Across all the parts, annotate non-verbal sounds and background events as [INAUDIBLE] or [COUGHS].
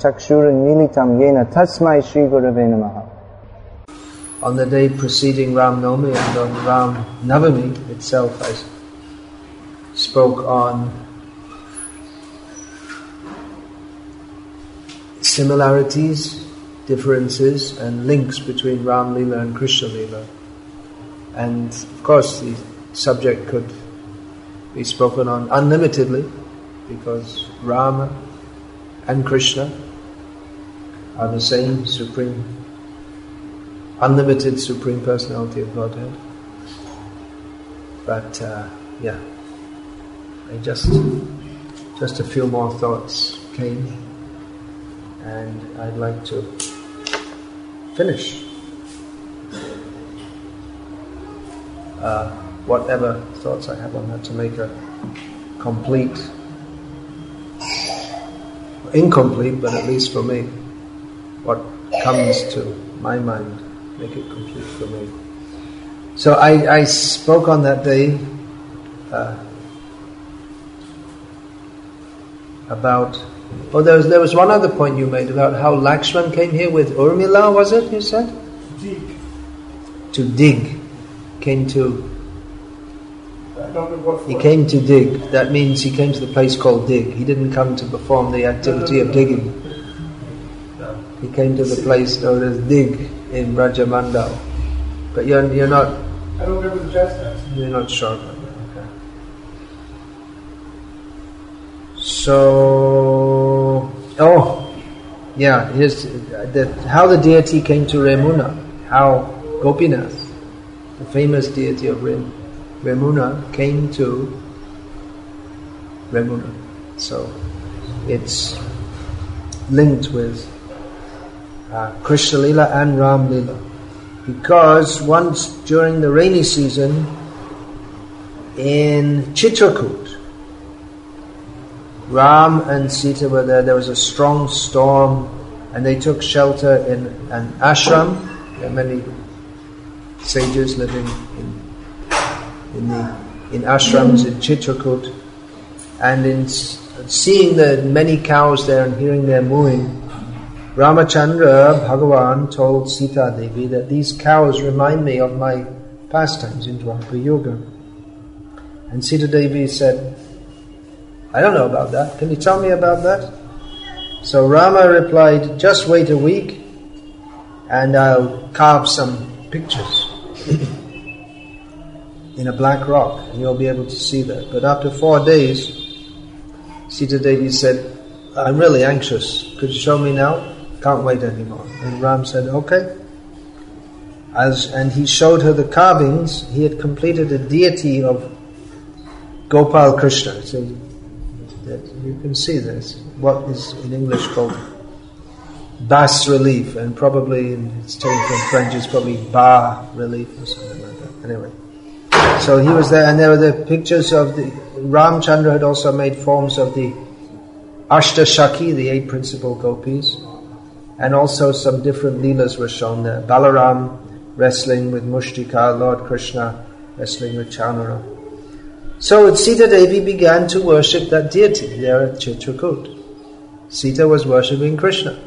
Chakshurunmilitam Yena Tasmai Shri On the day preceding Ram Navami and on Ram Navami itself, I spoke on similarities, differences, and links between Ram Lila and Krishna Lila. And of course, the subject could be spoken on unlimitedly because Rama and Krishna are the same supreme, unlimited supreme personality of Godhead. But uh, yeah, I just just a few more thoughts came, and I'd like to finish. Uh, whatever thoughts I have on that to make a complete, incomplete, but at least for me, what comes to my mind, make it complete for me. So I, I spoke on that day uh, about. Oh, there was there was one other point you made about how Lakshman came here with Urmila. Was it you said? Dig. To dig, came to I don't know what He came to dig. That means he came to the place called dig. He didn't come to perform the activity of digging. He came to the place known as dig in Rajamandal. But you're, you're not I don't remember the jazz you're not sure. Okay. So oh yeah, here's the, how the deity came to Remuna. How Gopinath, the famous deity of Rem, Remuna, came to Remuna. So it's linked with uh, Krishna Lila and Ram Lila. Because once during the rainy season in Chitrakoot, Ram and Sita were there, there was a strong storm, and they took shelter in an ashram. There are many sages living in, in, the, in ashrams in Chitrakoot. And in seeing the many cows there and hearing their mooing, Ramachandra Bhagavan told Sita Devi that these cows remind me of my pastimes in Dwapara Yuga. And Sita Devi said, I don't know about that. Can you tell me about that? So Rama replied, just wait a week and I'll carve some pictures [LAUGHS] in a black rock and you'll be able to see that. But after four days, Sita Devi said, I'm really anxious. Could you show me now? Can't wait anymore. And Ram said, okay. As, and he showed her the carvings. He had completed a deity of Gopal Krishna. So you can see this. What is in English called bas relief, and probably in, it's taken from French. It's probably bas relief or something like that. Anyway, so he was there, and there were the pictures of the Ramchandra had also made forms of the Ashtasakhi, the eight principal gopis, and also some different leelas were shown there. Balaram wrestling with Mushtika, Lord Krishna wrestling with Chanura. So Sita Devi began to worship that deity there at Chitrakoot. Sita was worshipping Krishna.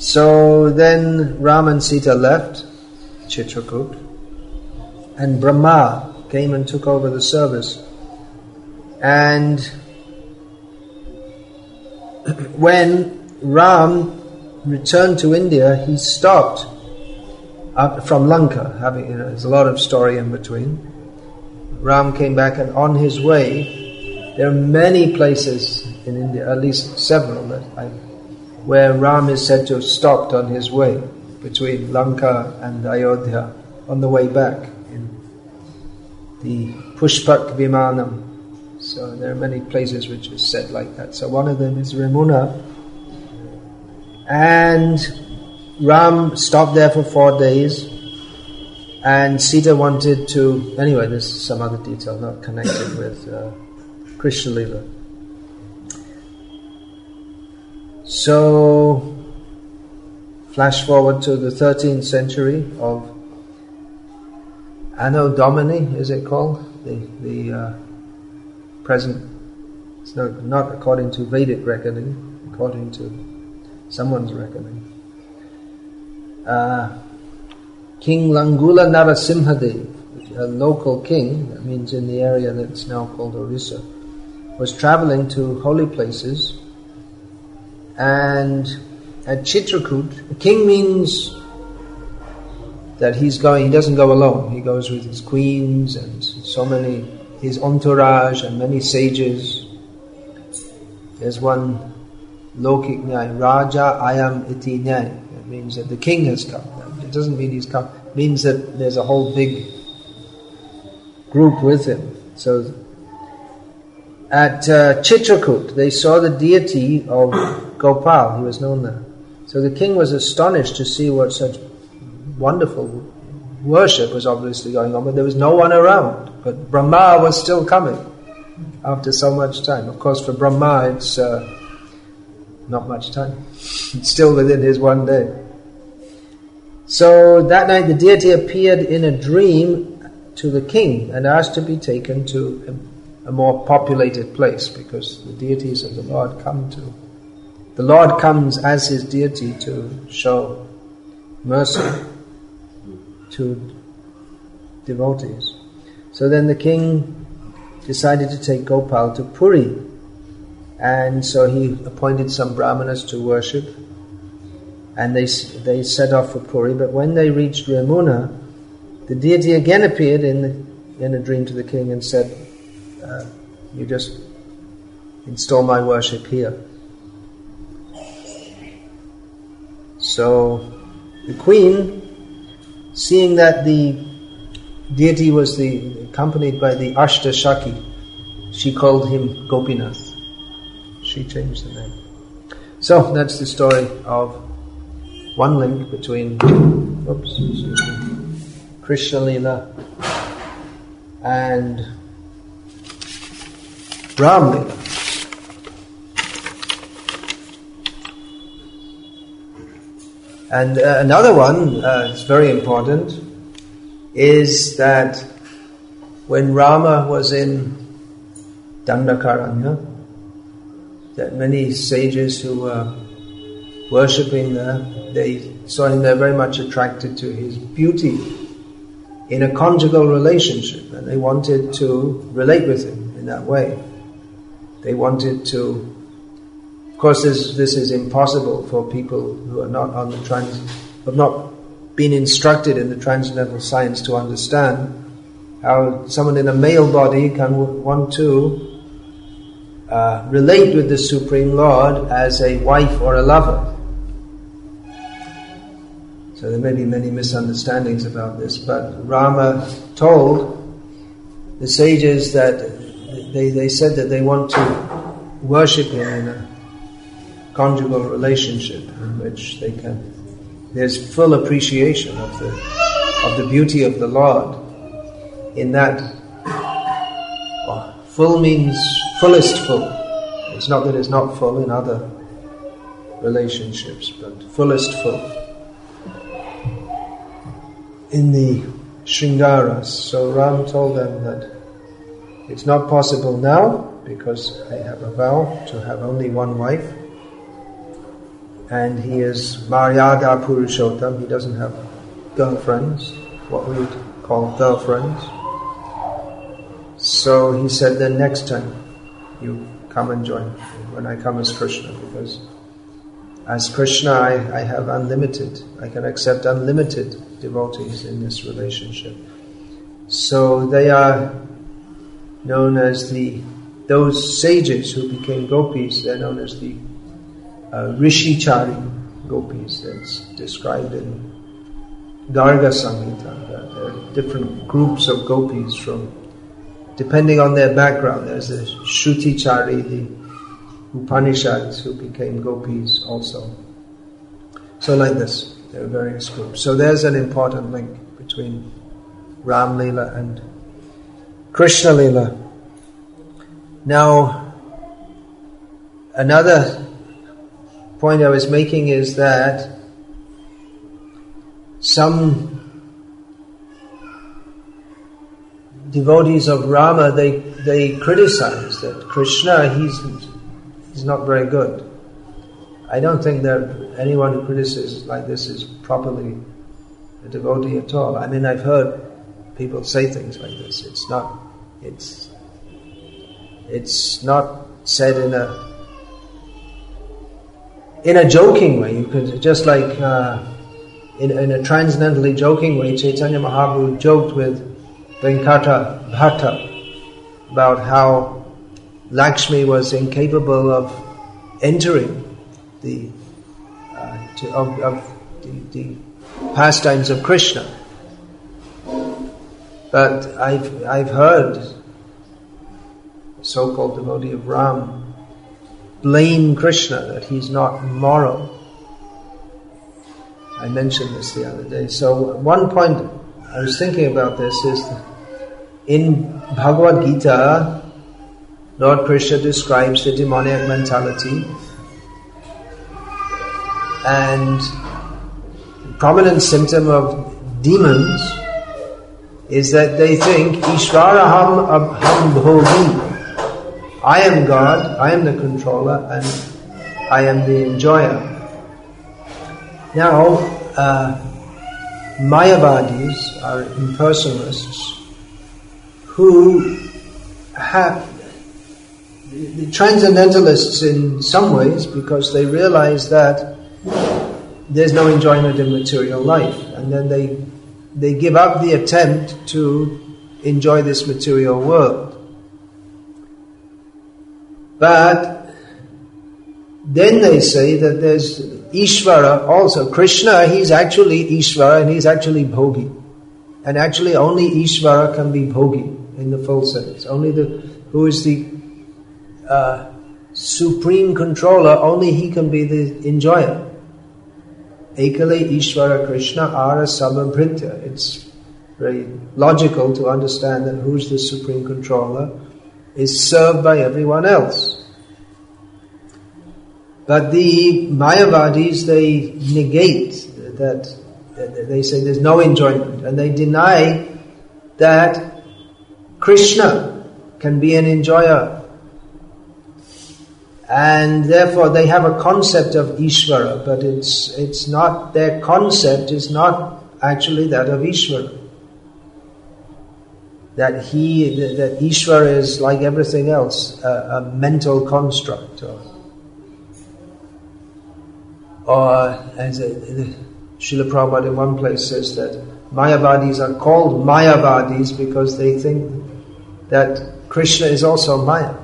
So then Ram and Sita left Chitrakoot, and Brahma came and took over the service. And [CLEARS THROAT] when Ram returned to India, he stopped from Lanka. Having you know, there's a lot of story in between. Ram came back, and on his way, there are many places in India, at least several, that I, where Ram is said to have stopped on his way between Lanka and Ayodhya on the way back in the Pushpak Vimanam. So there are many places which is said like that. So one of them is Remuna. And Ram stopped there for four days. And Sita wanted to. Anyway, this is some other detail not connected with uh, Krishna Lila. So, flash forward to the 13th century of Anno Domini, is it called? the, the uh, present, it's not, not according to Vedic reckoning, according to someone's reckoning. Uh, king Langula Narasimhadev, a local king, that means in the area that's now called Orissa, was traveling to holy places and at Chitrakoot, king means that he's going, he doesn't go alone. He goes with his queens and so many, his entourage and many sages. There's one Lokik Raja Ayam Iti Nyay. It means that the king has come. It doesn't mean he's come. It means that there's a whole big group with him. So at uh, Chitrakoot, they saw the deity of Gopal. He was known there. So the king was astonished to see what such wonderful worship was obviously going on, but there was no one around. But Brahma was still coming after so much time. Of course, for Brahma, it's uh, not much time. [LAUGHS] It's still within his one day. So that night, the deity appeared in a dream to the king and asked to be taken to a, a more populated place because the deities of the Lord come to. The Lord comes as his deity to show mercy to devotees. So then the king decided to take Gopal to Puri. And so he appointed some brahmanas to worship. And they, they set off for Puri. But when they reached Remuna, the deity again appeared in, in a dream to the king and said, uh, You just install my worship here. So the queen seeing that the deity was the, accompanied by the Ashta Sakhi, she called him Gopinath. She changed the name. So that's the story of one link between oops, Krishna Lila and Ram. And uh, another one, uh, it's very important, is that when Rama was in Dandakaranya, that many sages who were worshipping there, they saw him there very much attracted to his beauty in a conjugal relationship, and they wanted to relate with him in that way. They wanted to course, this, this is impossible for people who are not on the trans, have not been instructed in the transcendental science to understand how someone in a male body can want to uh, relate with the Supreme Lord as a wife or a lover. So there may be many misunderstandings about this, but Rama told the sages that they, they said that they want to worship him in a conjugal relationship in which they can there's full appreciation of the of the beauty of the Lord in that well, full means fullest full. It's not that it's not full in other relationships, but fullest full. In the Shringaras, so Ram told them that it's not possible now because I have a vow to have only one wife and he is Maryada Purushottam. He doesn't have girlfriends, what we would call girlfriends. So he said, then next time you come and join me when I come as Krishna, because as Krishna I, I have unlimited, I can accept unlimited devotees in this relationship. So they are known as the, those sages who became gopis, they're known as the uh, Rishichari gopis that's described in Garga Samhita. There are different groups of gopis from, depending on their background. There's the Shrutichari, the Upanishads who became gopis also. So like this, there are various groups. So there's an important link between Ram Lila and Krishna Lila. Now, another point I was making is that some devotees of Rama, they, they criticize that Krishna, he's, he's not very good. I don't think that anyone who criticizes like this is properly a devotee at all. I mean, I've heard people say things like this. It's not, it's, it's not said in a, in a joking way. You could, just like, uh, in, in a transcendently joking way, Chaitanya Mahaprabhu joked with Venkata Bhatta about how Lakshmi was incapable of entering the, uh, to, of, of the, the pastimes of Krishna. But I've, I've heard so-called devotee of Ram blame Krishna that he's not moral. I mentioned this the other day. So one point I was thinking about this is in Bhagavad Gita, Lord Krishna describes the demoniac mentality and prominent symptom of demons is that they think Ishvaraham Aham Bhogi. I am God, I am the controller, and I am the enjoyer. Now, uh, Mayavadis are impersonalists who have the transcendentalists in some ways because they realize that there's no enjoyment in material life and then they they give up the attempt to enjoy this material world but then they say that there's Ishvara also. Krishna, he's actually Ishvara and he's actually Bhogi. And actually only Ishvara can be Bhogi in the full sense. Only the, who is the uh, supreme controller, only he can be the enjoyer. Ekale Ishvara Krishna Ara Samabhritya. It's very logical to understand that who's the supreme controller is served by everyone else. But the Mayavadis, they negate that, they say there's no enjoyment, and they deny that Krishna can be an enjoyer. And therefore they have a concept of Ishvara, but it's, it's not, their concept is not actually that of Ishvara. That he, that Ishvara is like everything else, a, a mental construct or or as Srila Prabhupada in one place says that Mayavadis are called Mayavadis because they think that Krishna is also Maya.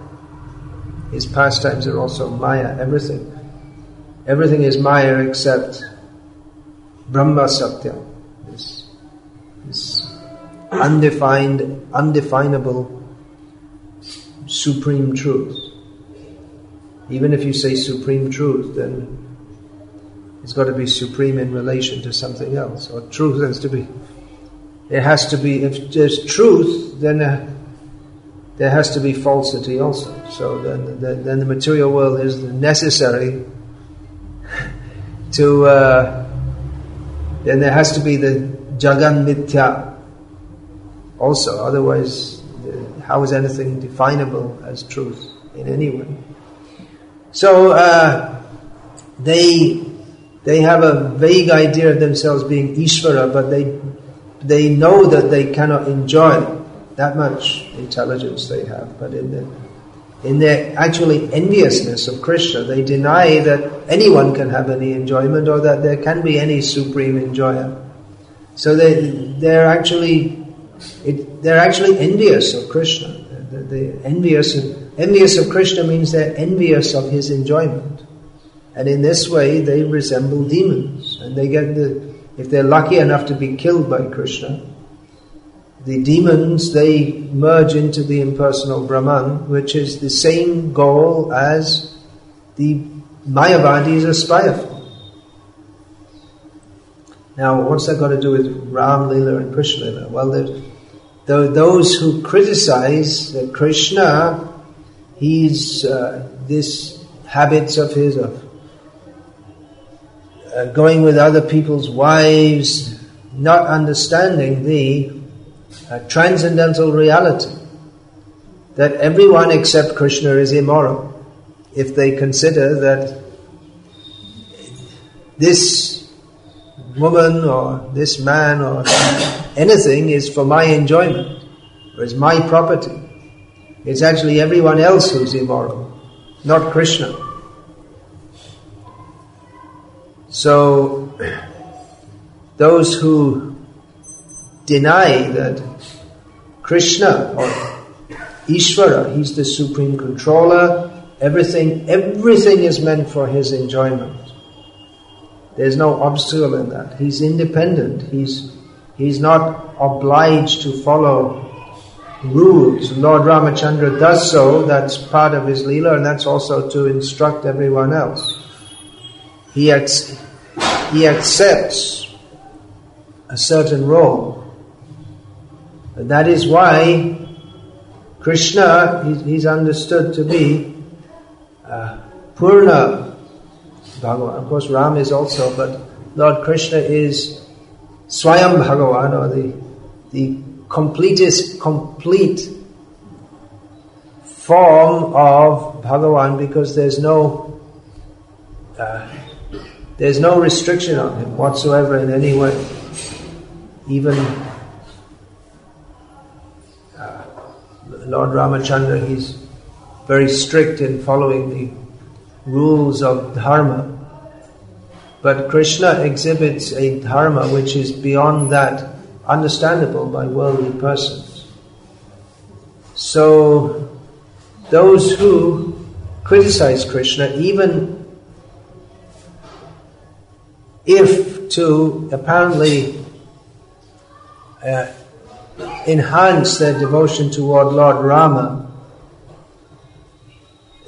His pastimes are also Maya, everything. Everything is Maya except Brahma Satya, this, this undefined, undefinable supreme truth. Even if you say supreme truth, then it's got to be supreme in relation to something else, or truth has to be. It has to be. If there's truth, then uh, there has to be falsity also. So then, then, then the material world is necessary [LAUGHS] to. Uh, then there has to be the jagan mithya also. Otherwise, how is anything definable as truth in any way? So uh, they they have a vague idea of themselves being Ishvara, but they, they know that they cannot enjoy that much intelligence they have. But in, the, in their actually enviousness of Krishna, they deny that anyone can have any enjoyment or that there can be any supreme enjoyer. So they, they're actually, it, they're actually envious of Krishna. They're, envious, of, envious of Krishna means they're envious of his enjoyment. And in this way, they resemble demons. And they get the, if they're lucky enough to be killed by Krishna, the demons, they merge into the impersonal Brahman, which is the same goal as the Mayavadis aspire for. Now, what's that got to do with Ram Lila and Krishna Lila? Well, the, those who criticize that Krishna, he's uh, this habits of his of uh, going with other people's wives, not understanding the a transcendental reality that everyone except Krishna is immoral if they consider that this woman or this man or anything is for my enjoyment or is my property. It's actually everyone else who's immoral, not Krishna. So, those who deny that Krishna or Ishvara, he's the supreme controller, everything, everything is meant for his enjoyment. There's no obstacle in that. He's independent. He's, he's not obliged to follow rules. Lord Ramachandra does so, that's part of his Leela, and that's also to instruct everyone else. He, ex- he accepts a certain role. And that is why Krishna, he's understood to be uh, Purna Bhagavan. Of course, Ram is also, but Lord Krishna is Swayam Bhagavan, or the, the completest, complete form of Bhagavan because there's no uh, there's no restriction on him whatsoever in any way. Even uh, Lord Ramachandra, he's very strict in following the rules of dharma. But Krishna exhibits a dharma which is beyond that understandable by worldly persons. So, those who criticize Krishna, even if to apparently uh, enhance their devotion toward Lord Rama,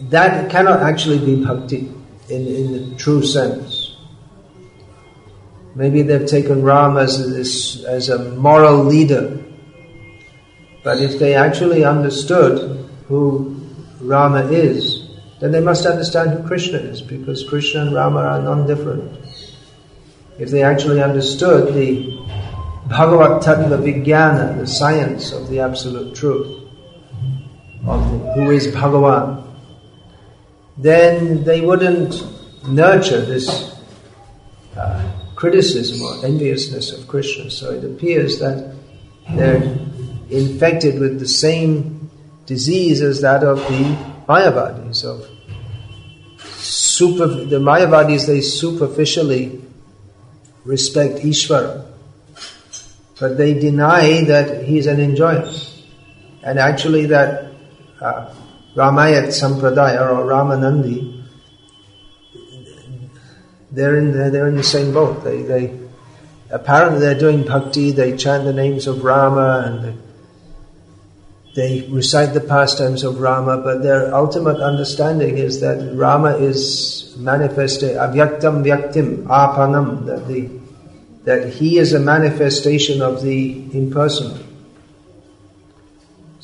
that cannot actually be bhakti in, in the true sense. Maybe they've taken Ram as, as a moral leader, but if they actually understood who Rama is, then they must understand who Krishna is, because Krishna and Rama are non-different. If they actually understood the Bhagavat Tattva Vijnana, the science of the absolute truth, of who is Bhagavan, then they wouldn't nurture this uh, criticism or enviousness of Krishna. So it appears that they're infected with the same disease as that of the Mayavadis. Of super, the Mayavadis they superficially respect Ishvara, but they deny that he's an enjoyer, and actually that. Uh, Ramavat Sampradaya or Ramanandi, they're in the, they're in the same boat. They, they apparently they're doing bhakti. They chant the names of Rama and they, they recite the pastimes of Rama. But their ultimate understanding is that Rama is manifested avyaktam vyaktim apanam that the that he is a manifestation of the impersonal.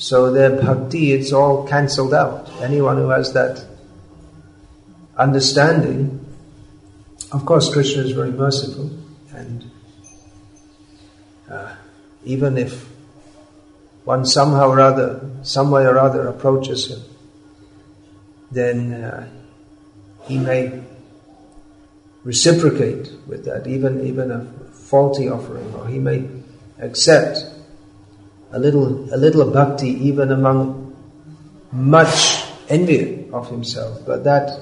So their bhakti, it's all cancelled out. Anyone who has that understanding, of course, Krishna is very merciful, and uh, even if one somehow or other, some way or other approaches him, then uh, he may reciprocate with that, even even a faulty offering, or he may accept a little, a little bhakti even among much envy of himself. But that,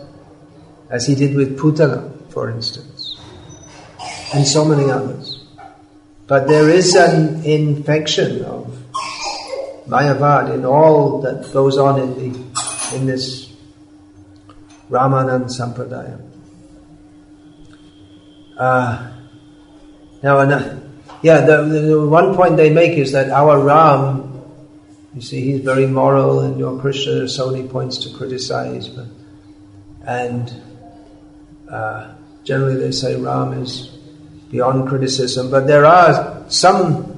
as he did with Putana, for instance, and so many others. But there is an infection of Mayavad in all that goes on in the in this Ramanand Sampradaya. Uh, now, another, yeah, the, the, one point they make is that our Ram, you see, he's very moral, and your Krishna, there's so many points to criticize, but, and uh, generally they say Ram is beyond criticism, but there are some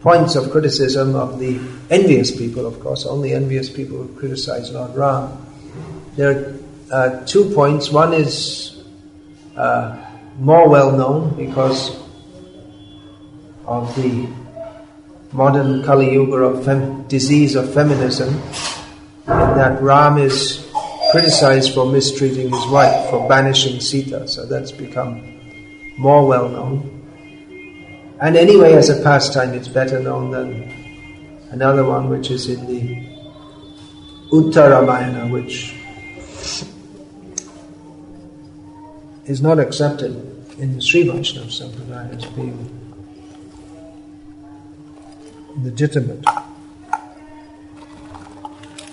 points of criticism of the envious people, of course, only envious people criticize Lord Ram. There are uh, two points. One is uh, more well known because of the modern Kali Yuga of fem- disease of feminism, in that Ram is criticized for mistreating his wife, for banishing Sita. So that's become more well known. And anyway, as a pastime, it's better known than another one, which is in the Uttaramayana, which is not accepted in the Sri Vaishnava Sampradaya as being legitimate.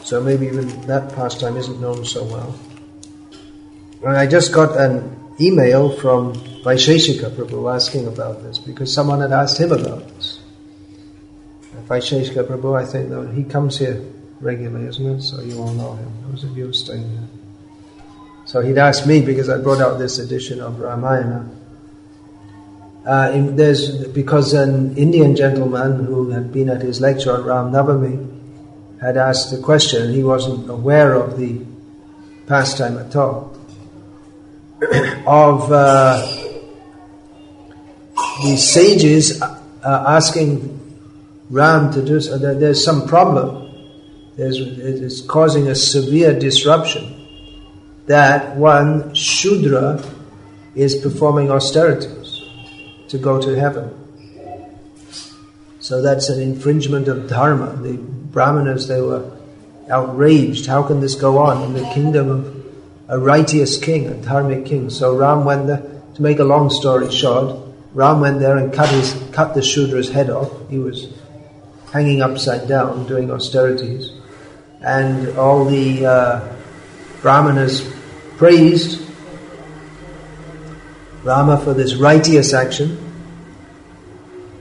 So maybe even that pastime isn't known so well. And I just got an email from Vaisheshika Prabhu asking about this because someone had asked him about this. Vaisheshika Prabhu, I think though, he comes here regularly, isn't it? So you all know him. Those of you staying here. So he'd asked me because I brought out this edition of Ramayana. Uh, in, there's because an Indian gentleman who had been at his lecture at Ram Navami had asked a question. He wasn't aware of the pastime at all of uh, the sages uh, asking Ram to do so. There's some problem. There's, it's causing a severe disruption that one Shudra is performing austerities to go to heaven. So that's an infringement of dharma. The Brahmanas, they were outraged. How can this go on in the kingdom of a righteous king, a dharmic king? So Ram went there, to make a long story short, Ram went there and cut, his, cut the Shudra's head off. He was hanging upside down doing austerities. And all the uh, Brahmanas praised Rama for this righteous action.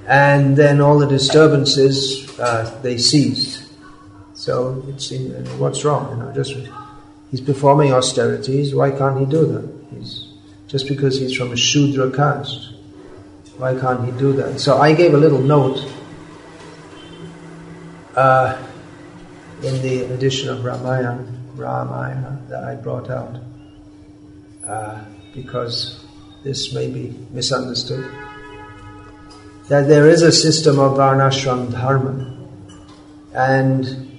And then all the disturbances, uh, they ceased. So it's in, what's wrong? You know, just he's performing austerities. Why can't he do that? He's, just because he's from a Shudra caste, why can't he do that? So I gave a little note uh, in the edition of Ramayana, Ramayana that I brought out, uh, because this may be misunderstood. That there is a system of Varnashram Dharma, and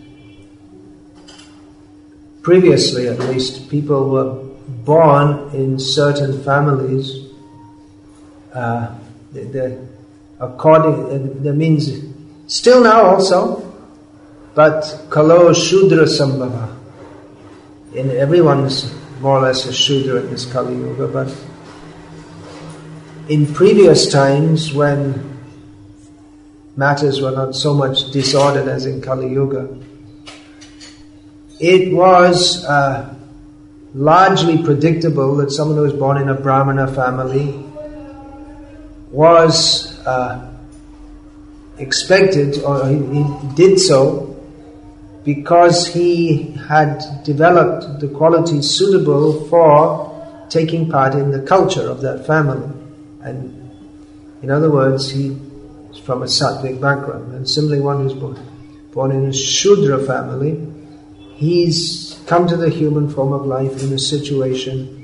previously at least, people were born in certain families. Uh, according, that means still now also, but kalo shudra sambhava. In everyone's more or less a shudra in this Kali Yuga, but in previous times when matters were not so much disordered as in Kali Yuga, it was uh, largely predictable that someone who was born in a Brahmana family was uh, expected, or he, he did so, because he had developed the qualities suitable for taking part in the culture of that family. And in other words, he from a sattvic background. And similarly, one who's born, born in a Shudra family, he's come to the human form of life in a situation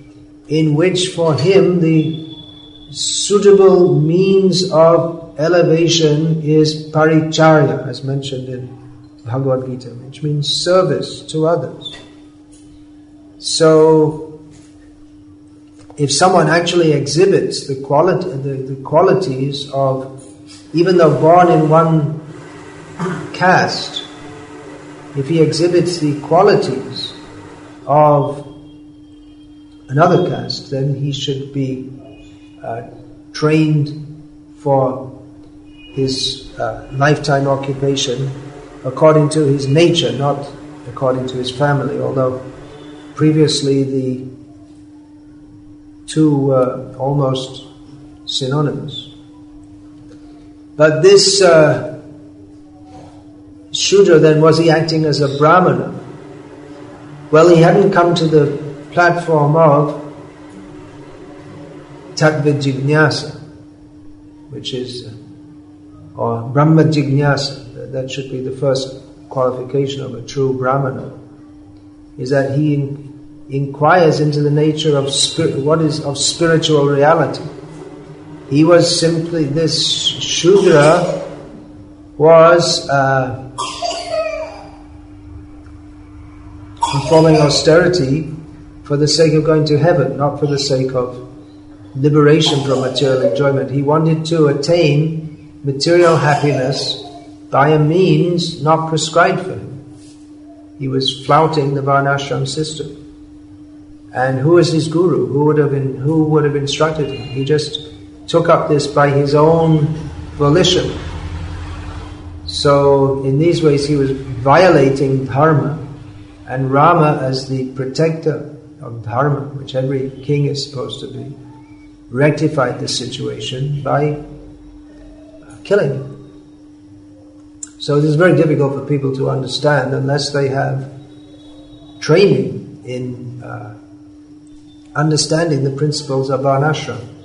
in which for him the suitable means of elevation is paricharya, as mentioned in Bhagavad Gita, which means service to others. So, if someone actually exhibits the quality, the, the qualities of, even though born in one caste, if he exhibits the qualities of another caste, then he should be uh, trained for his uh, lifetime occupation according to his nature, not according to his family, although previously the two were almost synonymous. But this uh, Shudra then, was he acting as a Brahmana? Well, he hadn't come to the platform of Tattva Jignasa, which is, uh, or Brahma Jignasa, that should be the first qualification of a true Brahmana, is that he in, inquires into the nature of what is of spiritual reality. He was simply this Shudra was uh, performing austerity for the sake of going to heaven, not for the sake of liberation from material enjoyment. He wanted to attain material happiness by a means not prescribed for him. He was flouting the Varnashram system. And who was his guru? Who would have been, who would have instructed him? He just took up this by his own volition. So in these ways he was violating dharma and Rama as the protector of dharma, which every king is supposed to be, rectified the situation by killing him. So it is very difficult for people to understand unless they have training in uh, understanding the principles of Varnashram.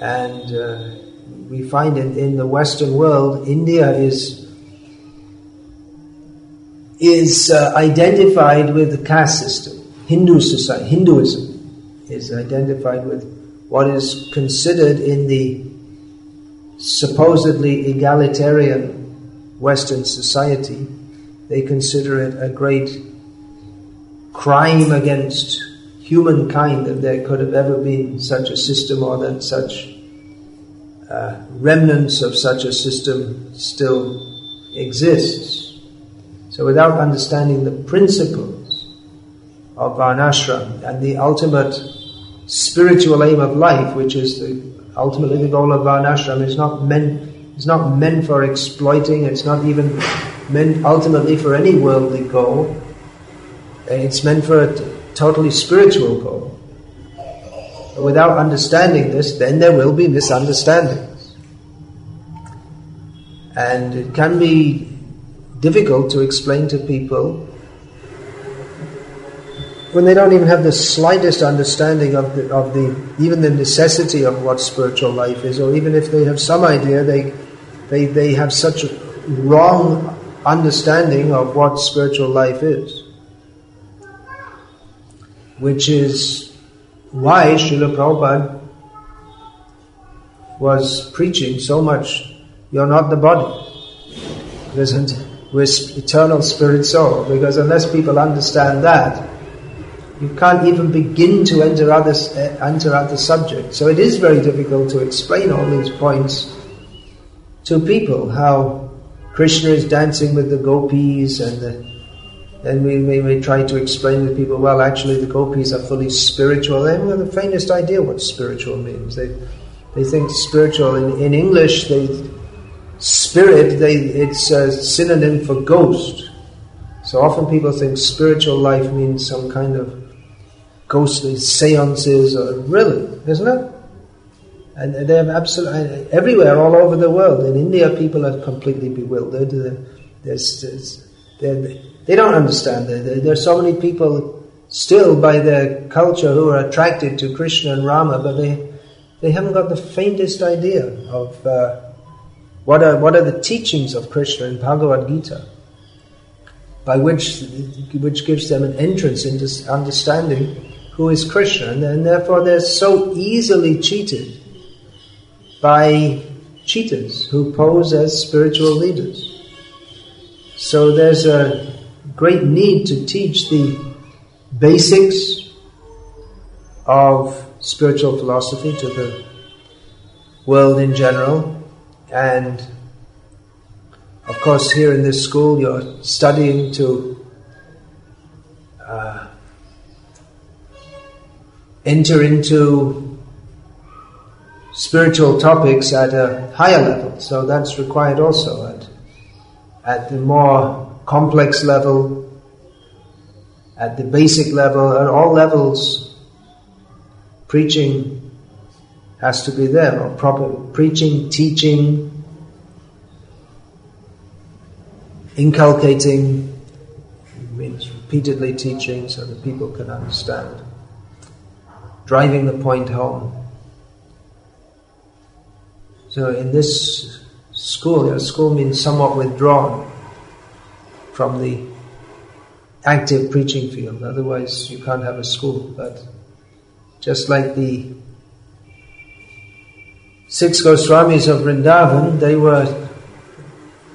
And uh, we find in, in the Western world, India is is uh, identified with the caste system. Hindu society, Hinduism is identified with what is considered in the supposedly egalitarian Western society. They consider it a great crime against humankind that there could have ever been such a system or that such uh, remnants of such a system still exists. So without understanding the principles of Varnashram and the ultimate spiritual aim of life, which is the ultimately the goal of Varnashram, is not meant is not meant for exploiting. It's not even meant ultimately for any worldly goal. It's meant for a totally spiritual goal. Without understanding this, then there will be misunderstandings. And it can be difficult to explain to people when they don't even have the slightest understanding of the, of the even the necessity of what spiritual life is, or even if they have some idea, they they they have such a wrong understanding of what spiritual life is, which is why Srila Prabhupada was preaching so much. You're not the body. Because we're eternal spirit soul. Because unless people understand that, you can't even begin to enter other, eh, enter other subjects. So it is very difficult to explain all these points to people. How Krishna is dancing with the gopis, and the, then we, may, we try to explain to people, well, actually, the gopis are fully spiritual. They haven't the faintest idea what spiritual means. They, they think spiritual in, in English, they, spirit, they, it's a synonym for ghost. So often people think spiritual life means some kind of ghostly seances, or really, isn't it? And they have absolutely everywhere, all over the world. In India, people are completely bewildered. There's, there's, they don't understand. There, are so many people still by their culture who are attracted to Krishna and Rama, but they they haven't got the faintest idea of uh, what are what are the teachings of Krishna in Bhagavad Gita, by which which gives them an entrance into understanding who is Krishna, and therefore they're so easily cheated by cheaters who pose as spiritual leaders. So there's a great need to teach the basics of spiritual philosophy to the world in general, and of course, here in this school, you're studying to uh, enter into spiritual topics at a higher level. So that's required also at, at the more complex level, at the basic level, at all levels, preaching has to be there, or proper preaching, teaching, inculcating means repeatedly teaching so that people can understand driving the point home. So in this school, you know, school means somewhat withdrawn from the active preaching field. Otherwise, you can't have a school. But just like the six Goswamis of Vrindavan, they were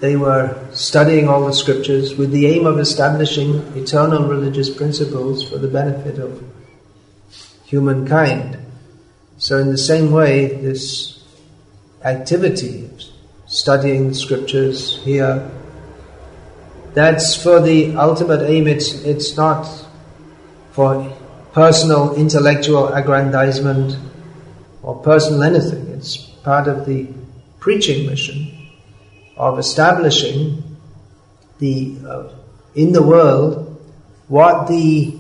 they were studying all the scriptures with the aim of establishing eternal religious principles for the benefit of humankind. So, in the same way, this activity of studying scriptures here, that's for the ultimate aim. It's, it's not for personal intellectual aggrandizement or personal anything. It's part of the preaching mission of establishing the uh, in the world what the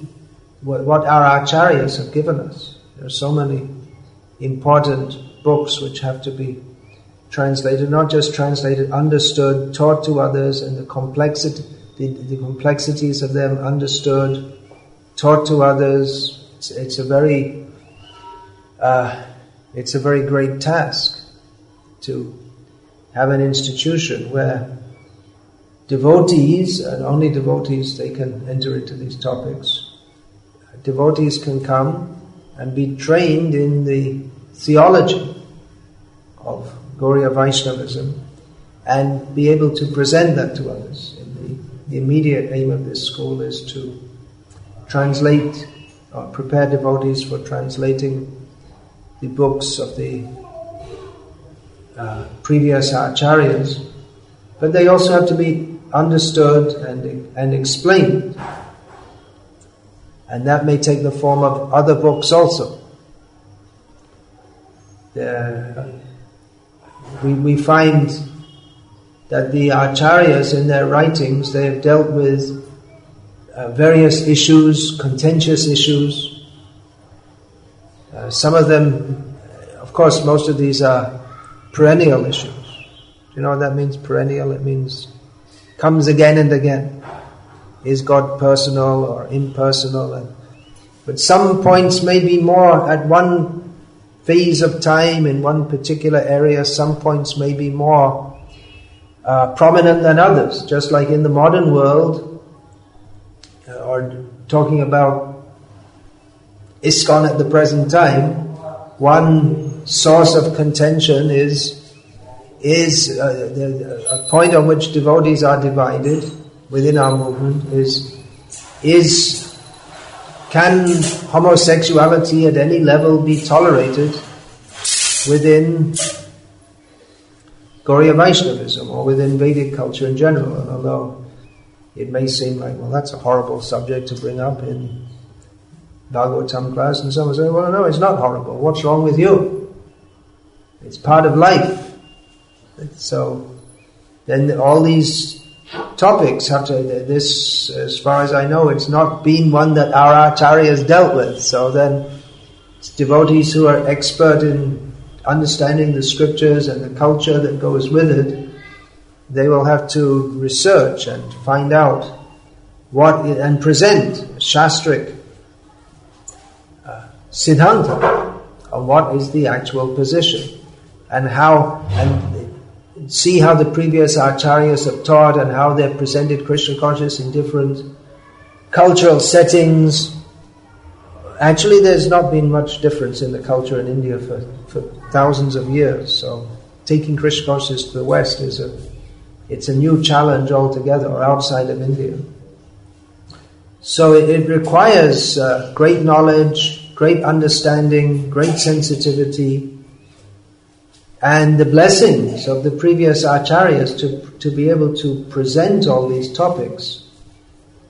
what, what our acharyas have given us. There are so many important books which have to be translated, not just translated, understood, taught to others, and the complexity, the, the complexities of them understood, taught to others. It's, it's a very, uh, it's a very great task to have an institution where devotees, and only devotees, they can enter into these topics. Devotees can come and be trained in the theology of Gauriya Vaishnavism and be able to present that to others. The, the, immediate aim of this school is to translate or prepare devotees for translating the books of the uh, previous acharyas, but they also have to be understood and, and explained. And that may take the form of other books also. We, we find that the acharyas in their writings, they have dealt with uh, various issues, contentious issues. Uh, some of them, of course, most of these are perennial issues. Do You know what that means, perennial? It means comes again and again. Is God personal or impersonal? And, but some points may be more at one phase of time in one particular area, some points may be more uh, prominent than others. Just like in the modern world, uh, or talking about ISKCON at the present time, one source of contention is is uh, the, a point on which devotees are divided within our movement is is can homosexuality at any level be tolerated within Gauriya Vaishnavism or within Vedic culture in general? And although it may seem like, well, that's a horrible subject to bring up in Bhagavatam class, and someone say, well, no, it's not horrible. What's wrong with you? It's part of life. So then all these topics have to, this, as far as I know, it's not been one that our acharyas dealt with. So then devotees who are expert in understanding the scriptures and the culture that goes with it, they will have to research and find out what and present shastric uh, siddhanta on what is the actual position and how and see how the previous acharyas have taught and how they've presented Krishna consciousness in different cultural settings. Actually, there's not been much difference in the culture in India for, for thousands of years. So, taking Krishna consciousness to the West is a it's a new challenge altogether, or outside of India. So it, it requires uh, great knowledge, great understanding, great sensitivity, and the blessings of the previous acharyas to, to be able to present all these topics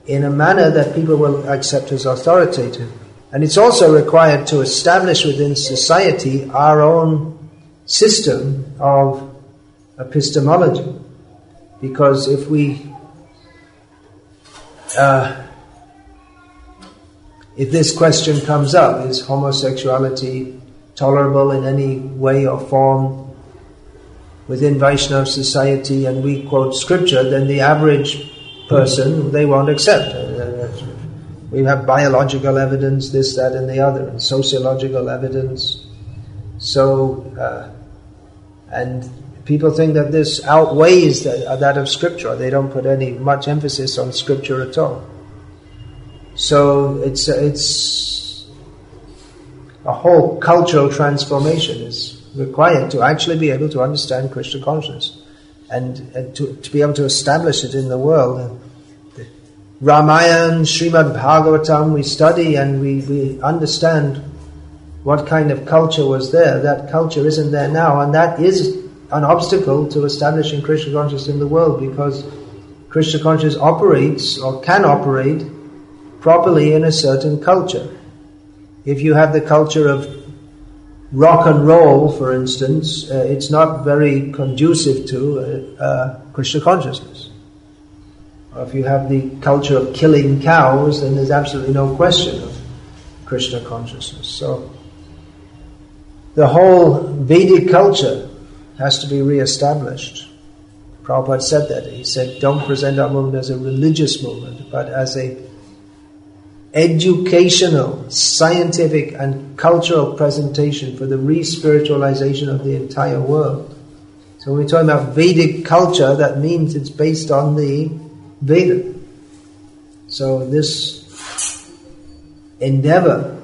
in a manner that people will accept as authoritative. And it's also required to establish within society our own system of epistemology. Because if we, uh, if this question comes up, is homosexuality tolerable in any way or form? Within Vaishnava society and we quote scripture, then the average person, they won't accept. Uh, we have biological evidence, this, that, and the other, and sociological evidence. So, uh, and people think that this outweighs that, uh, that of scripture. They don't put any much emphasis on scripture at all. So it's uh, it's a whole cultural transformation is required to actually be able to understand Krishna consciousness. and, and to, to be able to establish it in the world. The Ramayana, Srimad Bhagavatam, we study and we, we understand what kind of culture was there. That culture isn't there now, and that is an obstacle to establishing Krishna consciousness in the world because Krishna consciousness operates or can operate properly in a certain culture. If you have the culture of rock and roll, for instance, uh, it's not very conducive to uh, uh, Krishna consciousness. Or if you have the culture of killing cows, then there's absolutely no question of Krishna consciousness. So, the whole Vedic culture has to be re-established. Prabhupada said that. He said, don't present our movement as a religious movement, but as a educational, scientific, and cultural presentation for the re-spiritualization of the entire world. So when we're talking about Vedic culture, that means it's based on the Veda. So this endeavor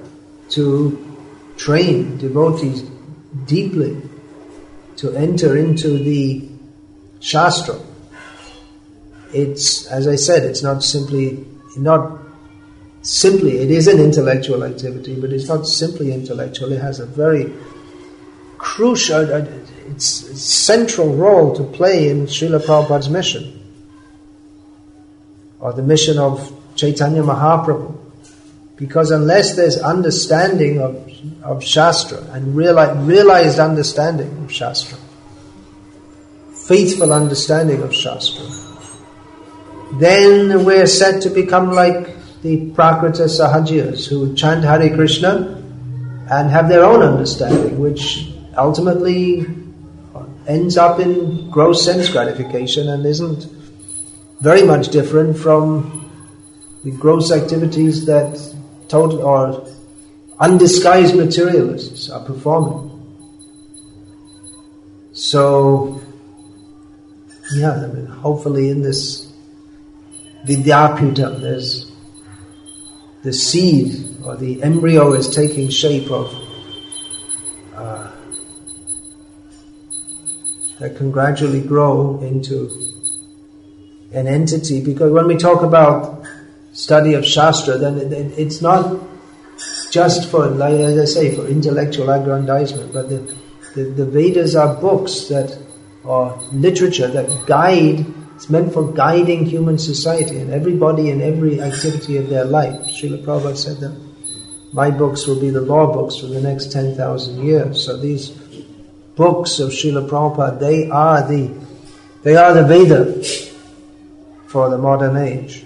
to train devotees deeply to enter into the Shastra. It's, as I said, it's not simply, not simply, it is an intellectual activity, but it's not simply intellectual. It has a very crucial, uh, it's central role to play in Srila Prabhupada's mission, or the mission of Chaitanya Mahaprabhu. Because unless there's understanding of, of Shastra and reali- realized understanding of Shastra, faithful understanding of Shastra, then we're set to become like the Prakrita Sahajiyas who chant Hare Krishna and have their own understanding, which ultimately ends up in gross sense gratification and isn't very much different from the gross activities that total or undisguised materialists are performing. So, yeah, I mean, hopefully in this Vidyapita, there's the seed or the embryo is taking shape of uh, that can gradually grow into an entity. Because when we talk about study of Shastra, then it, it's not just for, like as I say, for intellectual aggrandizement, but the, the, the Vedas are books that, or literature that guide it's meant for guiding human society and everybody in every activity of their life. Srila Prabhupada said that my books will be the law books for the next 10,000 years. So these books of Srila Prabhupada, they are the, they are the Veda for the modern age.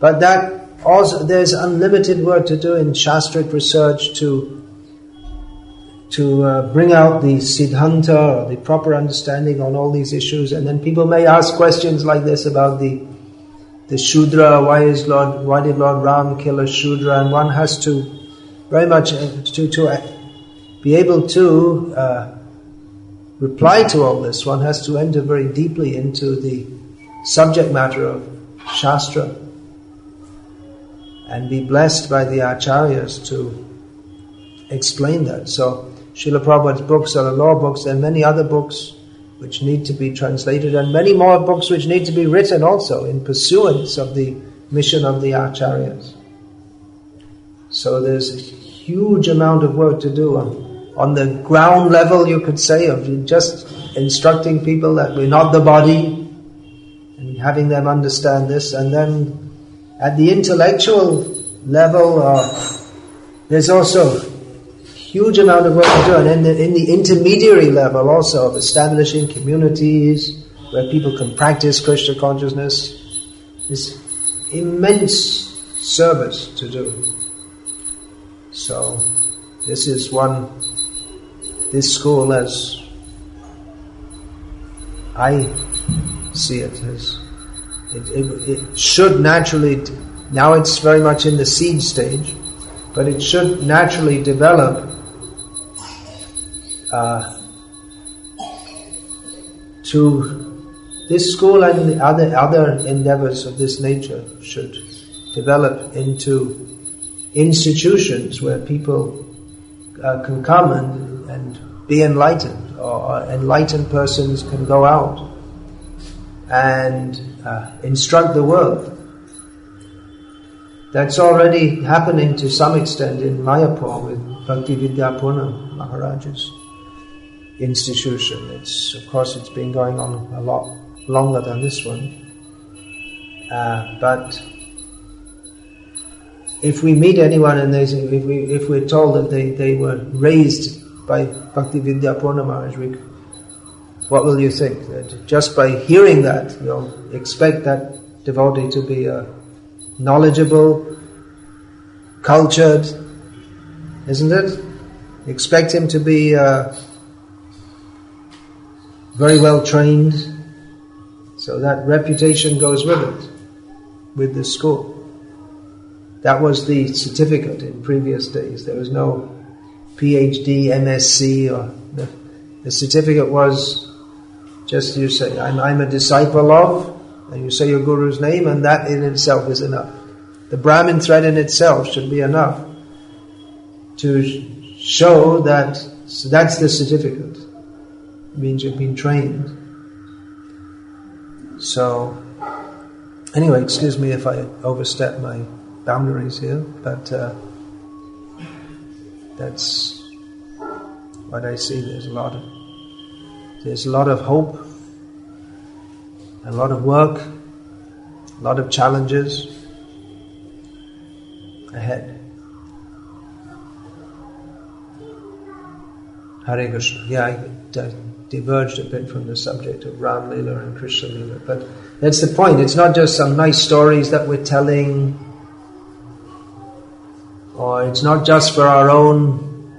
But that also, there's unlimited work to do in Shastric research to to uh, bring out the siddhanta, or the proper understanding on all these issues. And then people may ask questions like this about the the Shudra. Why is Lord? Why did Lord Ram kill a Shudra? And one has to very much uh, to to uh, be able to uh, reply to all this. One has to enter very deeply into the subject matter of Shastra and be blessed by the acharyas to explain that. So Srila Prabhupada's books are the law books and many other books which need to be translated and many more books which need to be written also in pursuance of the mission of the acharyas. So there's a huge amount of work to do on, on the ground level, you could say, of just instructing people that we're not the body and having them understand this. And then at the intellectual level, uh, there's also huge amount of work to do, and in the, in the intermediary level also of establishing communities where people can practice Krishna consciousness, is immense service to do. So, this is one, this school as I see it as, it, it, it should naturally, now it's very much in the seed stage, but it should naturally develop uh, to this school and the other other endeavors of this nature should develop into institutions where people uh, can come and, and be enlightened, or enlightened persons can go out and uh, instruct the world. That's already happening to some extent in Mayapur with Bhakti Vidyapurna Maharaj's institution. It's of course it's been going on a lot longer than this one, uh, but if we meet anyone and they if, we, if we're told that they, they were raised by Bhakti Vidya Purna what will you think? That just by hearing that, you'll expect that devotee to be a knowledgeable, cultured, isn't it? Expect him to be uh, very well trained, so that reputation goes with it, with the school. That was the certificate in previous days. There was no PhD, MSc, or the, the certificate was just you say, I'm, I'm a disciple of, and you say your guru's name, and that in itself is enough. The Brahmin thread in itself should be enough to show that so that's the certificate. Means you've been trained. So, anyway, excuse me if I overstep my boundaries here, but uh, that's what I see. There's a lot of there's a lot of hope, a lot of work, a lot of challenges ahead. Hare Krishna. Yeah, I, diverged a bit from the subject of Ram Lila and Krishna Lila, but that's the point. It's not just some nice stories that we're telling, or it's not just for our own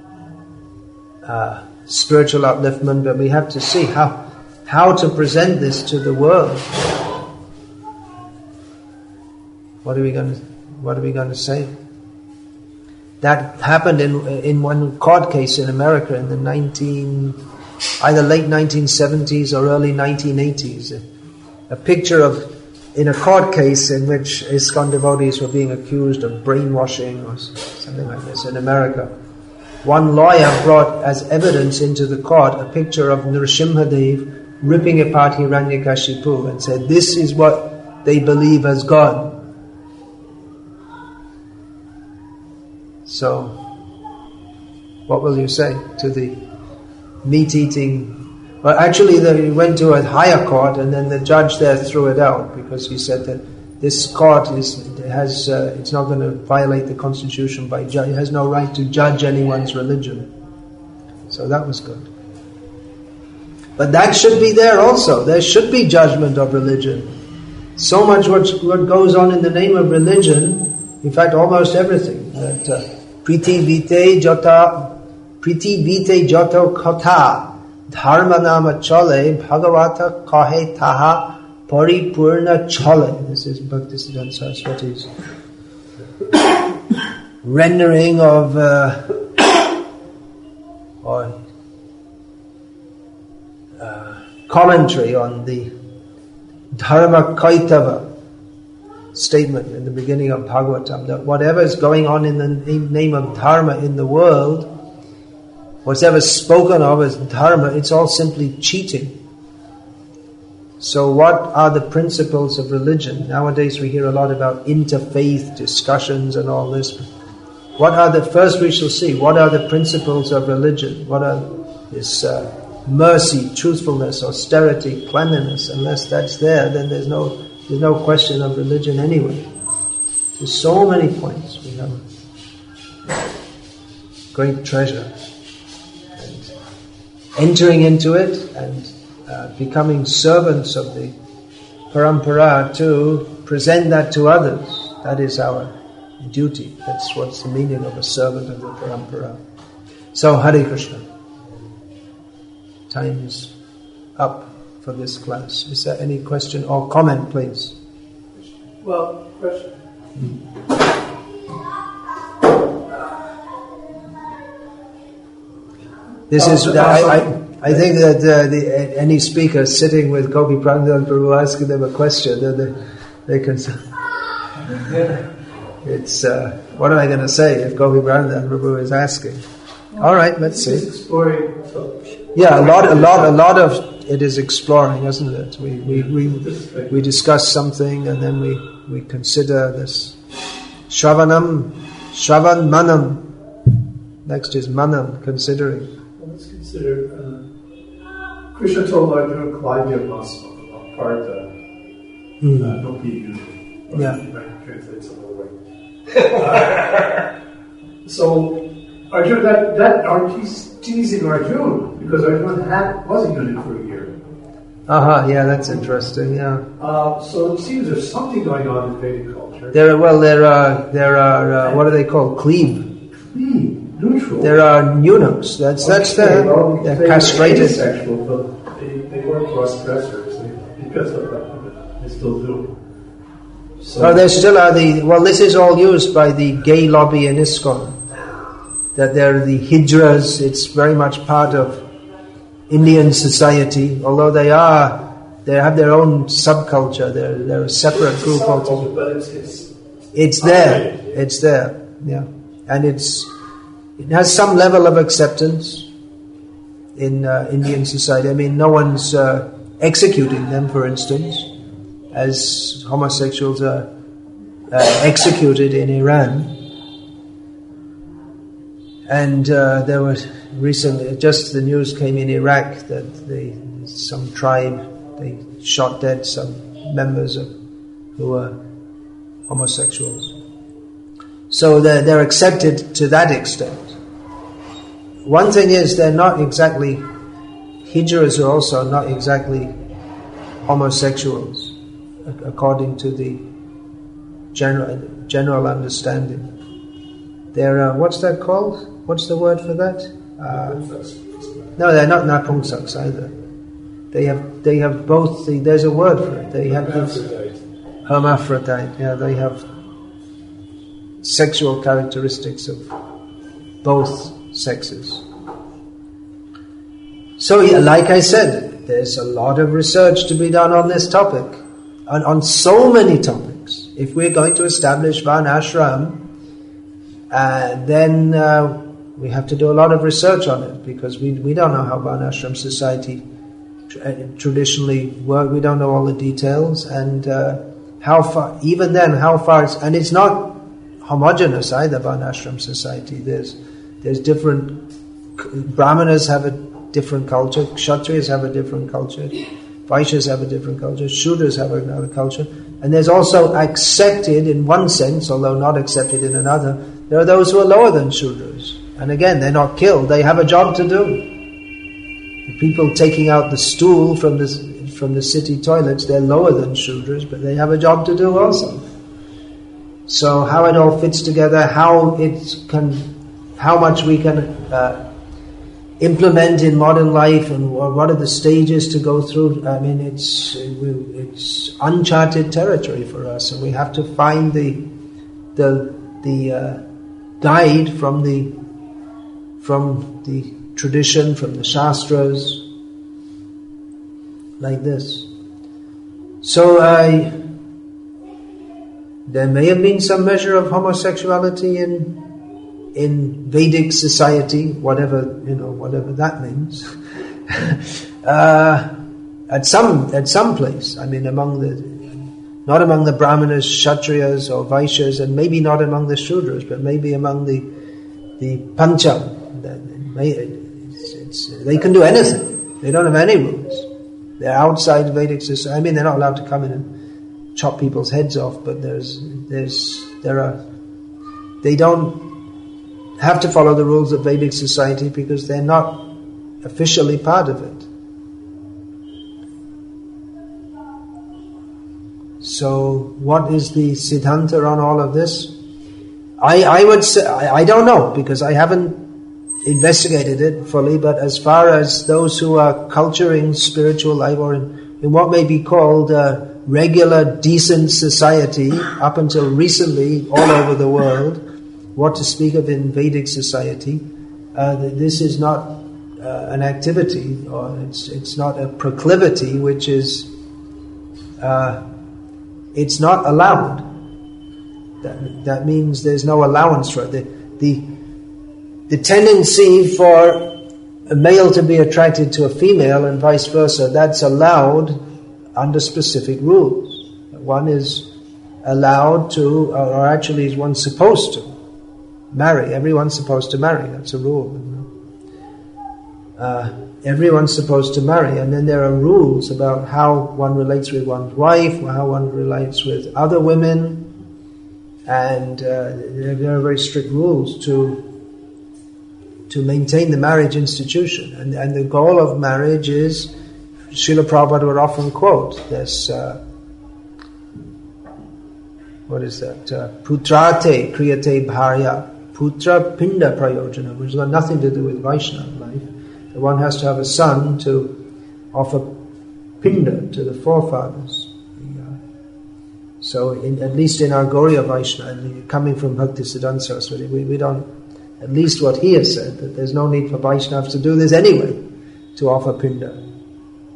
uh, spiritual upliftment, but we have to see how how to present this to the world. What are we going to What are we going to say? That happened in in one court case in America in the nineteen either late nineteen seventies or early nineteen eighties. A, a picture of in a court case in which ISKCON devotees were being accused of brainwashing or something like this in America. One lawyer brought as evidence into the court a picture of Nrsimhadev ripping apart Hiranyakashipu and said, This is what they believe as God. So, what will you say to the meat eating? Well, actually, they went to a higher court, and then the judge there threw it out because he said that this court is has uh, it's not going to violate the constitution by ju- it has no right to judge anyone's religion. So that was good. But that should be there also. There should be judgment of religion. So much what, what goes on in the name of religion, in fact, almost everything. That uh, priti vite jata, priti vite jato kata, dharma nama chale, bhagavata kahe taha, paripurna chale. This is Bhaktisiddhanta Saraswati's rendering of, uh, or commentary on the Dharma Kaitava statement in the beginning of Bhagavatam that whatever is going on in the name of Dharma in the world, whatever spoken of as Dharma, it's all simply cheating. So, what are the principles of religion? Nowadays, we hear a lot about interfaith discussions and all this. What are the first we shall see? What are the principles of religion? What are this uh, mercy, truthfulness, austerity, cleanliness, unless that's there, then there's no, there's no question of religion anyway. There's so many points. We have great treasure. And entering into it and uh, becoming servants of the parampara to present that to others. That is our duty. That's what's the meaning of a servant of the parampara. So, Hare Krishna time's up for this class. Is there any question or comment, please? Well, question. This is, I, I, I think that uh, the, any speaker sitting with Gopiparanadhana Prabhu asking them a question, then they, they can. It's, uh, what am I going to say if Gopiparanadhana Prabhu is asking? All right, let's see. Yeah, a lot, a lot, a lot of it is exploring, isn't it? We, we, we, we discuss something and then we, we consider this. Shravanam, Shravan Manam. Next is Manam, considering. Well, let's consider. Uh, Krishna told Arjuna, Klaidya Masma, Partha, mm. uh, don't be usual. Yeah. Translates another way. [LAUGHS] so, Arjuna, that, that Arjuna's teasing Arjuna because Arjuna had, was a eunuch for a year. Uh huh. Yeah, that's interesting. Yeah. Uh, so it seems there's something going on in Vedic culture. There, well, there are there are uh, what are they called? Cleave. Cleave, neutral. There are eunuchs. That's that's Okay, the well, they're they castrated. asexual, but they, they weren't cross-dressers they, because of that. They still do. So, Oh, there still are the well. This is all used by the gay lobby in ISKCON. That they're the hijras. It's very much part of Indian society, although they are they have their own subculture. They're they're a separate it's group altogether. it's, it's It's there. It's there. Yeah, and it's it has some level of acceptance in uh, Indian society. I mean, no one's uh, executing them, for instance, as homosexuals are uh, executed in Iran. And uh, there was recently, just the news came in Iraq that the, some tribe they shot dead some members of who were homosexuals. So they're, they're accepted to that extent. One thing is they're not exactly, hijras are also not exactly homosexuals, according to the general, general understanding. They're, uh, what's that called? What's the word for that? Uh, no, they're not napungsaks either. They have, they have both, the, there's a word for it. They have this, hermaphrodite. hermaphrodite. Yeah, they have sexual characteristics of both sexes. So, yeah, like I said, there's a lot of research to be done on this topic, and on so many topics. If we're going to establish Varnashram, uh, then uh, we have to do a lot of research on it because we, we don't know how Varnashram society uh, traditionally work. We don't know all the details and uh, how far, even then, how far it's, and it's not homogeneous either, Varnashram society. There's, there's different, Brahmanas have a different culture, Kshatriyas have a different culture, Vaishyas have a different culture, Shudras have another culture, and there's also accepted in one sense, although not accepted in another, there are those who are lower than Shudras. And again, they're not killed, they have a job to do. The people taking out the stool from the, from the city toilets, they're lower than Shudras, but they have a job to do also. So how it all fits together, how it can, how much we can uh, implement in modern life, and what are the stages to go through. I mean, it's it's uncharted territory for us, and we have to find the the the uh, guide from the from the tradition, from the shastras, like this. So I. There may have been some measure of homosexuality in in Vedic society, whatever you know, whatever that means. [LAUGHS] uh, at some at some place, I mean, among the not among the Brahmanas, Kshatriyas, or Vaishyas, and maybe not among the Shudras, but maybe among the the Pancham. It's- it's- uh, they can do anything. They don't have any rules. They're outside Vedic society. I mean, they're not allowed to come in and chop people's heads off, but there's there's there are they don't have to follow the rules of Vedic society because they're not officially part of it. So, what is the siddhanta on all of this? I, I would say, I, I don't know because I haven't investigated it fully, but as far as those who are culturing spiritual life or in, in what may be called uh, regular, decent society, up until recently, all over the world, what to speak of in Vedic society, uh, this is not uh, an activity or it's, it's not a proclivity which is, uh, it's not allowed. That, that means there's no allowance for it. The, the, the tendency for a male to be attracted to a female and vice versa, that's allowed under specific rules. One is allowed to, or actually is one supposed to marry. Everyone's supposed to marry. That's a rule. Uh, everyone's supposed to marry, and then there are rules about how one relates with one's wife, how one relates with other women, and uh, there are very strict rules to to maintain the marriage institution. And, and the goal of marriage is, Srila Prabhupada would often quote this. Uh, what is that? Uh, putrate kriyate bharya, putra pinda prayojana, which has got nothing to do with Vaishnava life. One has to have a son to offer pinda to the forefathers. So, in, at least in our Gauriya Vaishnava, coming from Bhakti Siddhanta Saraswati, we, we don't, at least what he has said, that there's no need for Vaishnavas to do this anyway, to offer pinda.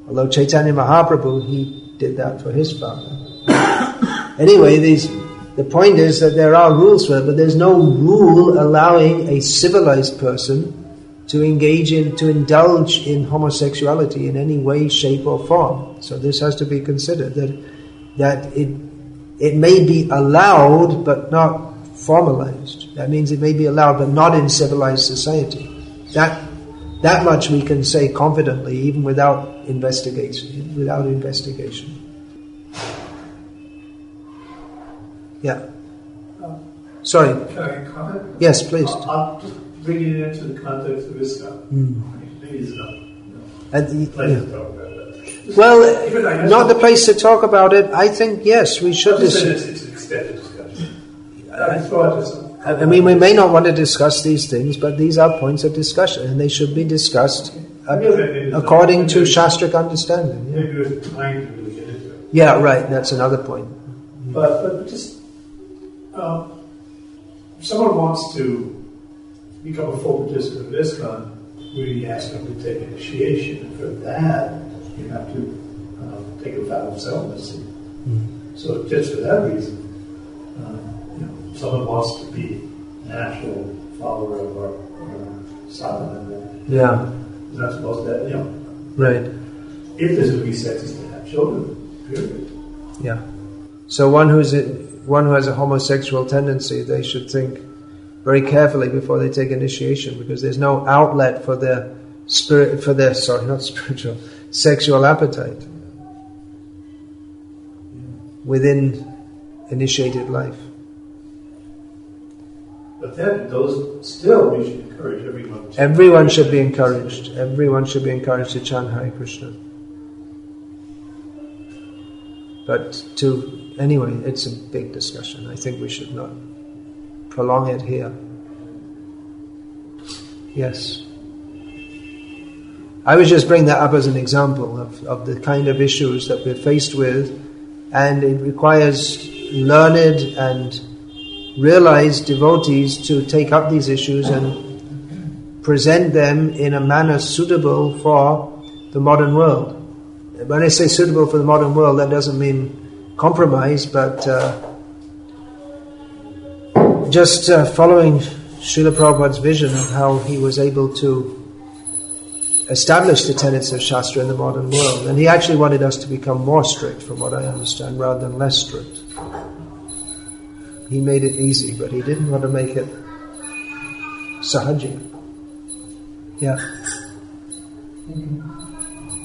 Although Chaitanya Mahaprabhu, he did that for his father. [COUGHS] anyway, these, the point is that there are rules for it, but there's no rule allowing a civilized person to engage in, to indulge in homosexuality in any way, shape, or form. So this has to be considered that that it it may be allowed but not formalized. That means it may be allowed but not in civilized society. That that much we can say confidently, even without investigation. Without investigation. Yeah. Sorry. Can I comment? Yes, please. I'll, I'll just bring it into the context of ISKCON. Mm. Maybe it's not, And the- place yeah. to talk about that. Well, Even I guess- not the place to talk about it. I think yes, we should. I'm just saying Dis- it's, it's an extended discussion. I thought this. I mean, we may not want to discuss these things, but these are points of discussion, and they should be discussed uh, according to shastric understanding. Yeah. Maybe with time to really get into it. yeah, right. That's another point. But, but just, um, if someone wants to become a full participant of ISKCON, we ask them to take initiation. And for that, you have to um, take a vow of celibacy. So just for that reason, if someone wants to be an actual follower of our, uh, our sadhana, then Yeah, they're not supposed to, you know, right. if there's going to be sex, is to have children, period. Yeah. So one who's a, one who has a homosexual tendency, they should think very carefully before they take initiation, because there's no outlet for their spirit, for their sorry, not [LAUGHS] spiritual, sexual appetite within initiated life. But then those still we should encourage everyone. Everyone should be encouraged. Everyone should be encouraged to chant Hare Krishna. But to anyway, it's a big discussion. I think we should not prolong it here. Yes. I was just bringing that up as an example of, of the kind of issues that we're faced with, and it requires learned and realized devotees to take up these issues and present them in a manner suitable for the modern world. When I say suitable for the modern world, that doesn't mean compromise, but uh, just uh, following Srila Prabhupada's vision of how he was able to establish the tenets of Shastra in the modern world. And he actually wanted us to become more strict, from what I understand, rather than less strict. He made it easy, but he didn't want to make it sahaji. Yeah.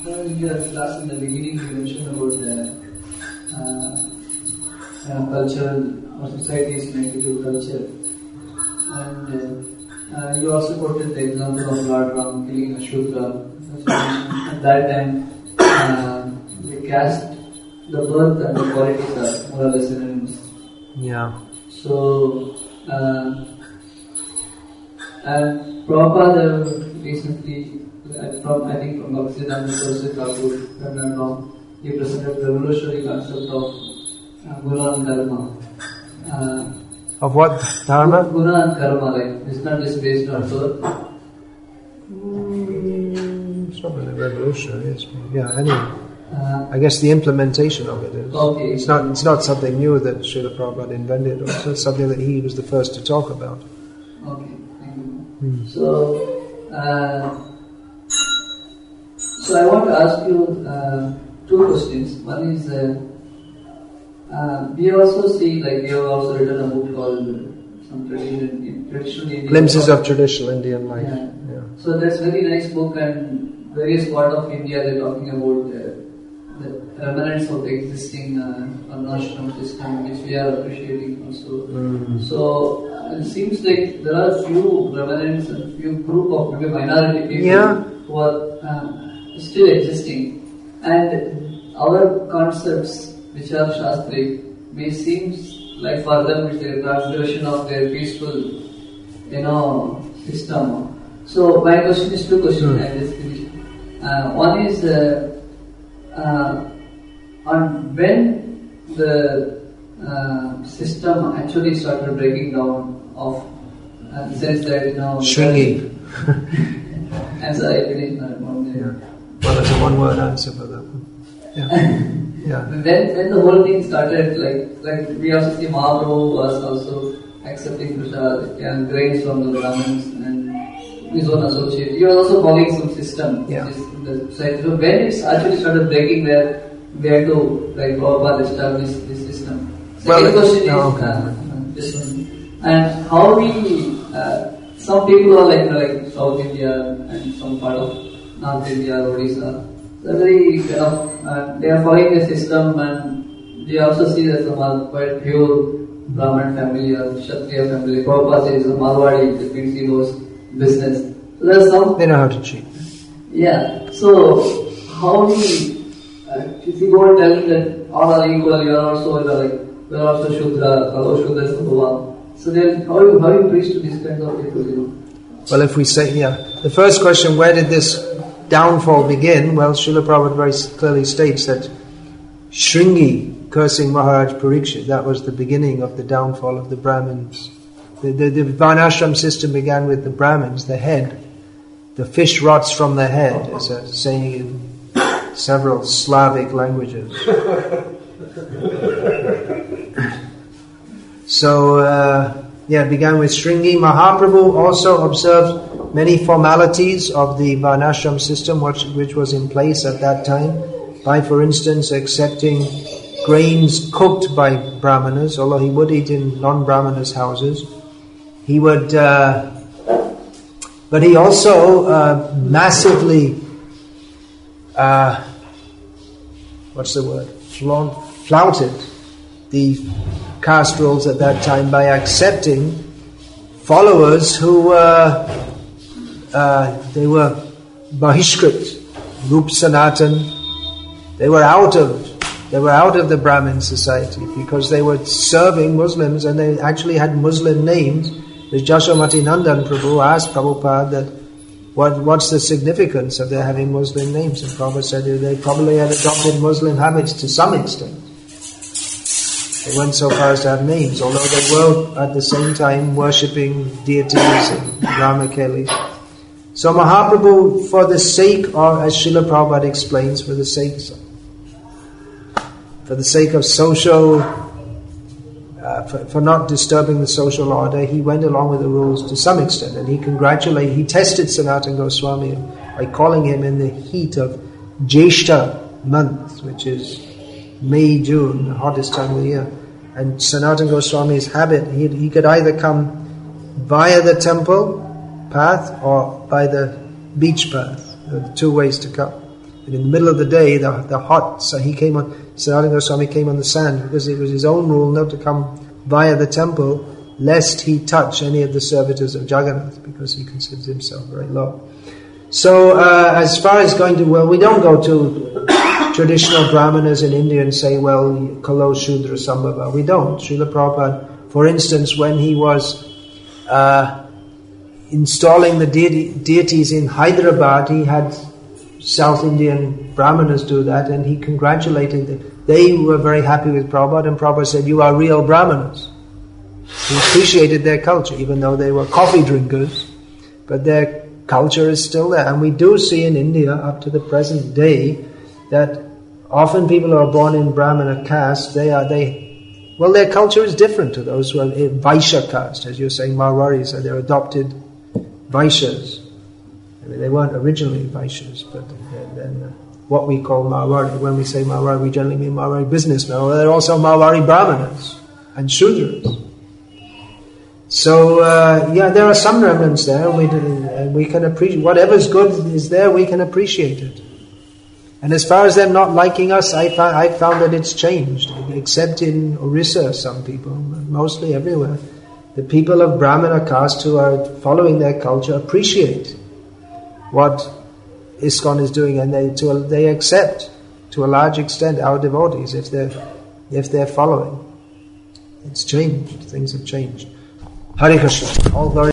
Uh, in your class in the beginning, you mentioned about the uh, uh, cultural or society's negative culture. And uh, you also quoted the example of Lord Ram killing a. At that time, uh, the caste, the birth and the qualities are more or less. Yeah. So, uh, and Prabhupada recently, uh, from I think from Bhaktisiddhanta Saraswati Thakur, if I'm not wrong, he presented the revolutionary concept of uh, Guna and Karma. Uh, Of what dharma? Guna and Karma, like, it's not just based on birth. It's not really revolutionary. It's, yeah. Anyway, Uh, I guess the implementation of it is. Okay. It's not. It's not something new that Srila Prabhupada invented. It's something that he was the first to talk about. Okay, thank you. So, uh, So I want to ask you uh, two questions. One is, uh, uh, we also see, like, you have also written a book called uh, some tradition, traditional Indian Glimpses of traditional Indian life. Yeah. Yeah. So that's very nice book and various part of India they're talking about the, remnants of the existing uh, Varnashram system which we are appreciating also. Mm. So uh, it seems like there are few remnants and few group of maybe minority people Yeah. who are uh, still existing and our concepts which are Shastri may seem like for them it's a transgression of their peaceful you know system. So my question is two questions. I just finished. Uh, one is uh, uh, on when the uh, system actually started breaking down of uh, sense that you know. I'm sorry, [LAUGHS] I finished my one Yeah. Well, that's a one-word answer for that one. Yeah. [LAUGHS] Yeah. When, when the whole thing started, like like we also see Mahaprabhu was also accepting prasad and grains from the Brahmins and his own associate. He was also following some system. Yeah. which is the. So when it actually started breaking where we had to like Prabhupada establish this system. Second Well, question no, is okay. uh, this one. And how we uh, some people are like you know, like South India and some part of North India, Odisha. They're very kind of uh, they are following the system and they also see that some are quite pure Brahmin family or Kshatriya family. Prabhupada says Marwadi, that means he knows business. There's some They know how to cheat. yeah. So how we uh, if you go and tell that all are equal, you are also you like you are also Shudra, fellow Shudra is Bhagavan. So then how you how you preach to these kinds of people, you know? Well, if we say, yeah, the first question, where did this downfall begin? Well, Srila Prabhupada very clearly states that Shringi cursing Maharaj Parikshit, that was the beginning of the downfall of the Brahmins. The, the, the Varnashram system began with the Brahmins, the head. The fish rots from the head, is a saying in several Slavic languages. So, uh, yeah, it began with Shringi. Mahaprabhu also observed many formalities of the Varnashram system, which, which was in place at that time, by, for instance, accepting grains cooked by Brahmanas, although he would eat in non-Brahmanas' houses. He would, uh, but he also uh, massively, uh, what's the word, flouted the caste rules at that time by accepting followers who were uh, they were bahishkrit, Rup Sanatan. They were out of they were out of the Brahmin society because they were serving Muslims and they actually had Muslim names. The Jashamati Nandan Prabhu asked Prabhupada that what, what's the significance of their having Muslim names? And Prabhupada said they probably had adopted Muslim habits to some extent. They went so far as to have names, although they were at the same time worshipping deities and. So Mahaprabhu, for the sake of, as Srila Prabhupada explains, for the sake, for the sake of social, uh, for, for not disturbing the social order, he went along with the rules to some extent, and he congratulated, he tested Sanatan Goswami by calling him in the heat of Jeshta month, which is May, June, the hottest time of the year. And Sanatan Goswami's habit, he, he could either come via the temple path or by the beach path. Are two ways to come. And in the middle of the day, the, the hot, so he came on, Sanatan Goswami came on the sand because it was his own rule not to come via the temple lest he touch any of the servitors of Jagannath because he considers himself very low. So, uh, as far as going to, well, we don't go to traditional brahmanas in India and say, well, Kalo Shudra Sambhava. We don't. Srila Prabhupada, for instance, when he was uh, installing the deities in Hyderabad, he had South Indian brahmanas do that and he congratulated them. They were very happy with Prabhupada and Prabhupada said, you are real brahmanas. He appreciated their culture, even though they were coffee drinkers, but their culture is still there. And we do see in India up to the present day that often people who are born in Brahmana caste, they are, they, well, their culture is different to those who are in Vaishya caste, as you're saying, Marwaris, are they're adopted Vaishyas. They weren't originally Vaishyas, but then, uh, what we call Marwari, when we say Marwari, we generally mean Marwari businessmen. Well, they're also Marwari Brahmanas and Shudras. So uh, yeah, there are some remnants there. We and we can appreciate whatever's good is there. We can appreciate it. And as far as them not liking us, I, found, I found that it's changed. Except in Orissa, some people, mostly everywhere, the people of Brahmana caste who are following their culture appreciate what ISKCON is doing, and they to, they accept to a large extent our devotees if they're if they're following. It's changed. Things have changed. Hare Krishna. All glory.